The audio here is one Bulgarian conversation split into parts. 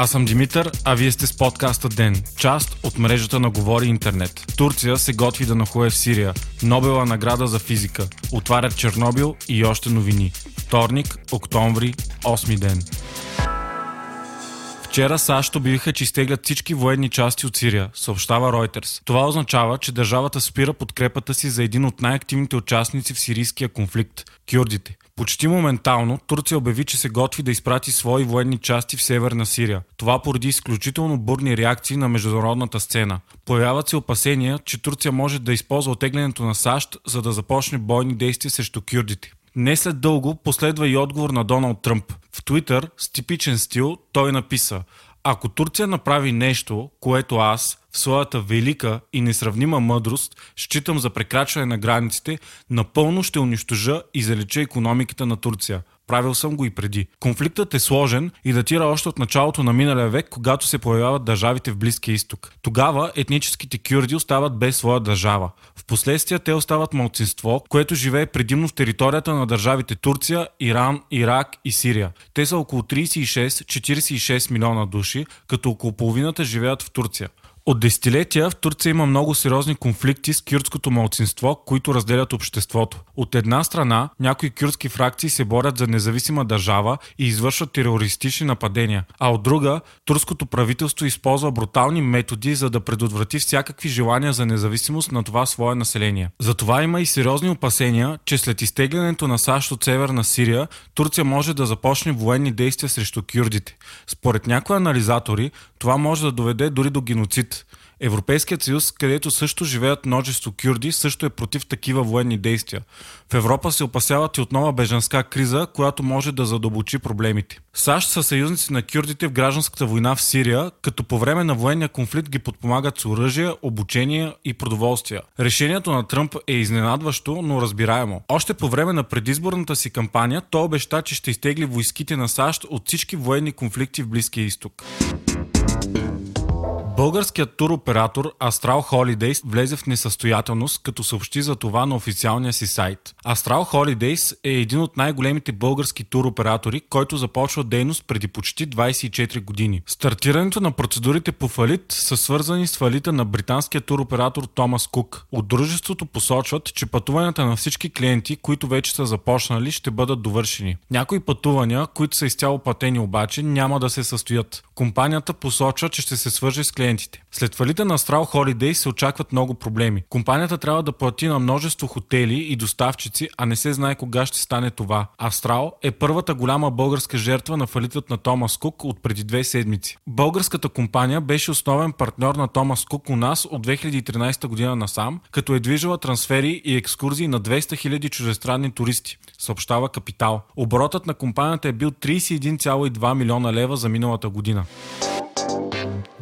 Аз съм Димитър, а вие сте с подкаста Ден, част от мрежата на Говори Интернет. Турция се готви да нахуе в Сирия. Нобела награда за физика. Отварят Чернобил и още новини. Вторник, октомври, 8 ден. Вчера САЩ обявиха, че изтеглят всички военни части от Сирия, съобщава Reuters. Това означава, че държавата спира подкрепата си за един от най-активните участници в сирийския конфликт – кюрдите. Почти моментално Турция обяви, че се готви да изпрати свои военни части в северна Сирия. Това поради изключително бурни реакции на международната сцена. Появяват се опасения, че Турция може да използва отеглянето на САЩ, за да започне бойни действия срещу кюрдите. Не след дълго последва и отговор на Доналд Тръмп. В Твитър с типичен стил той написа Ако Турция направи нещо, което аз, в своята велика и несравнима мъдрост, считам за прекрачване на границите, напълно ще унищожа и залеча економиката на Турция. Правил съм го и преди. Конфликтът е сложен и датира още от началото на миналия век, когато се появяват държавите в Близкия изток. Тогава етническите кюрди остават без своя държава. Впоследствие те остават малцинство, което живее предимно в територията на държавите Турция, Иран, Ирак и Сирия. Те са около 36-46 милиона души, като около половината живеят в Турция. От десетилетия в Турция има много сериозни конфликти с кюрдското малцинство, които разделят обществото. От една страна, някои кюрдски фракции се борят за независима държава и извършват терористични нападения, а от друга, турското правителство използва брутални методи, за да предотврати всякакви желания за независимост на това свое население. Затова има и сериозни опасения, че след изтеглянето на САЩ от северна Сирия, Турция може да започне военни действия срещу кюрдите. Според някои анализатори, това може да доведе дори до геноцид. Европейският съюз, където също живеят множество кюрди, също е против такива военни действия. В Европа се опасяват и от нова бежанска криза, която може да задълбочи проблемите. САЩ са съюзници на кюрдите в гражданската война в Сирия, като по време на военния конфликт ги подпомагат с оръжие, обучение и продоволствия. Решението на Тръмп е изненадващо, но разбираемо. Още по време на предизборната си кампания той обеща, че ще изтегли войските на САЩ от всички военни конфликти в Близкия изток. Българският туроператор Astral Holidays влезе в несъстоятелност, като съобщи за това на официалния си сайт. Astral Holidays е един от най-големите български туроператори, който започва дейност преди почти 24 години. Стартирането на процедурите по фалит са свързани с фалита на британския туроператор Томас Кук. От дружеството посочват, че пътуванията на всички клиенти, които вече са започнали, ще бъдат довършени. Някои пътувания, които са изцяло платени обаче, няма да се състоят. Компанията посочва, че ще се свърже с клиенти клиентите. След фалита на Astral Holiday се очакват много проблеми. Компанията трябва да плати на множество хотели и доставчици, а не се знае кога ще стане това. Astral е първата голяма българска жертва на фалитът на Томас Кук от преди две седмици. Българската компания беше основен партньор на Томас Кук у нас от 2013 година насам, като е движила трансфери и екскурзии на 200 000 чужестранни туристи, съобщава Капитал. Оборотът на компанията е бил 31,2 милиона лева за миналата година.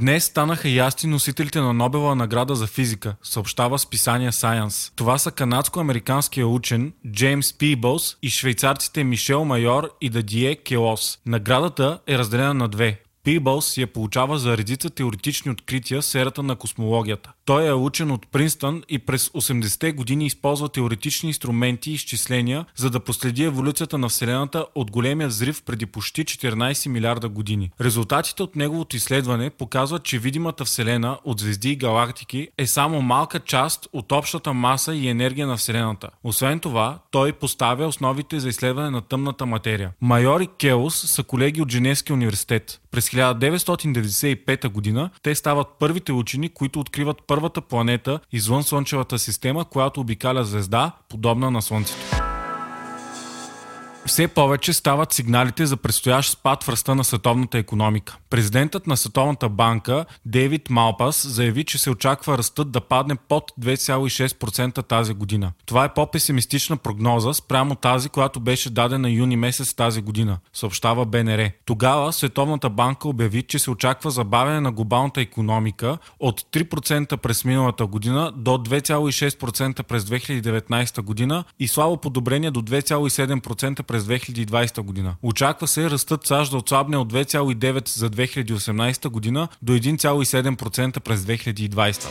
Днес станаха ясни носителите на Нобела награда за физика, съобщава списание Science. Това са канадско-американския учен Джеймс Пибълс и швейцарците Мишел Майор и Дадие Келос. Наградата е разделена на две. Пибълс я получава за редица теоретични открития в сферата на космологията. Той е учен от Принстън и през 80-те години използва теоретични инструменти и изчисления, за да последи еволюцията на Вселената от големия взрив преди почти 14 милиарда години. Резултатите от неговото изследване показват, че видимата Вселена от звезди и галактики е само малка част от общата маса и енергия на Вселената. Освен това, той поставя основите за изследване на тъмната материя. Майор и Келос са колеги от Женевския университет. През 1995 година те стават първите учени, които откриват първата планета извън Слънчевата система, която обикаля звезда, подобна на Слънцето. Все повече стават сигналите за предстоящ спад в ръста на световната економика. Президентът на Световната банка Дейвид Малпас заяви, че се очаква ръстът да падне под 2,6% тази година. Това е по-песимистична прогноза спрямо тази, която беше дадена юни месец тази година, съобщава БНР. Тогава Световната банка обяви, че се очаква забавяне на глобалната економика от 3% през миналата година до 2,6% през 2019 година и слабо подобрение до 2,7% през 2020 година. Очаква се ръстът САЩ да отслабне от 2,9 за 2018 година до 1,7% през 2020.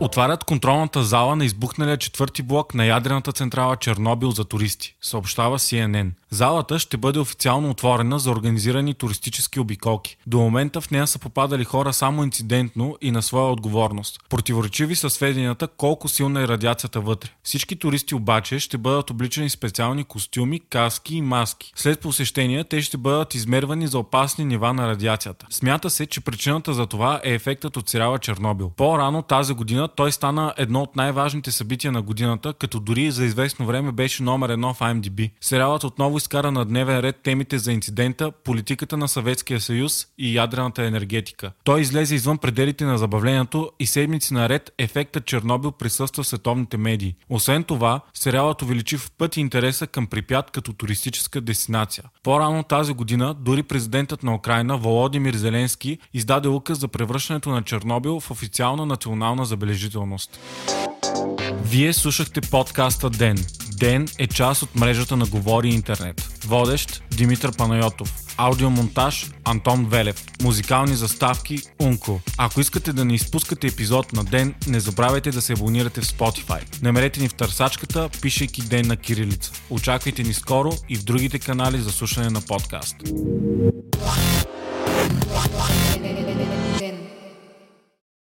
Отварят контролната зала на избухналия четвърти блок на ядрената централа Чернобил за туристи, съобщава CNN. Залата ще бъде официално отворена за организирани туристически обиколки. До момента в нея са попадали хора само инцидентно и на своя отговорност. Противоречиви са сведенията колко силна е радиацията вътре. Всички туристи обаче ще бъдат обличани специални костюми, каски и маски. След посещения те ще бъдат измервани за опасни нива на радиацията. Смята се, че причината за това е ефектът от сериала Чернобил. По-рано тази година той стана едно от най-важните събития на годината, като дори за известно време беше номер едно в IMDb. Сериалът изкара на дневен ред темите за инцидента, политиката на Съветския съюз и ядрената енергетика. Той излезе извън пределите на забавлението и седмици наред ефектът Чернобил присъства в световните медии. Освен това, сериалът увеличи в пъти интереса към Припят като туристическа дестинация. По-рано тази година дори президентът на Украина Володимир Зеленски издаде указ за превръщането на Чернобил в официална национална забележителност. Вие слушахте подкаста Ден. Ден е част от мрежата на Говори Интернет. Водещ Димитър Панайотов. Аудиомонтаж Антон Велев. Музикални заставки Унко. Ако искате да не изпускате епизод на ден, не забравяйте да се абонирате в Spotify. Намерете ни в търсачката, пишейки ден на кирилица. Очаквайте ни скоро и в другите канали за слушане на подкаст.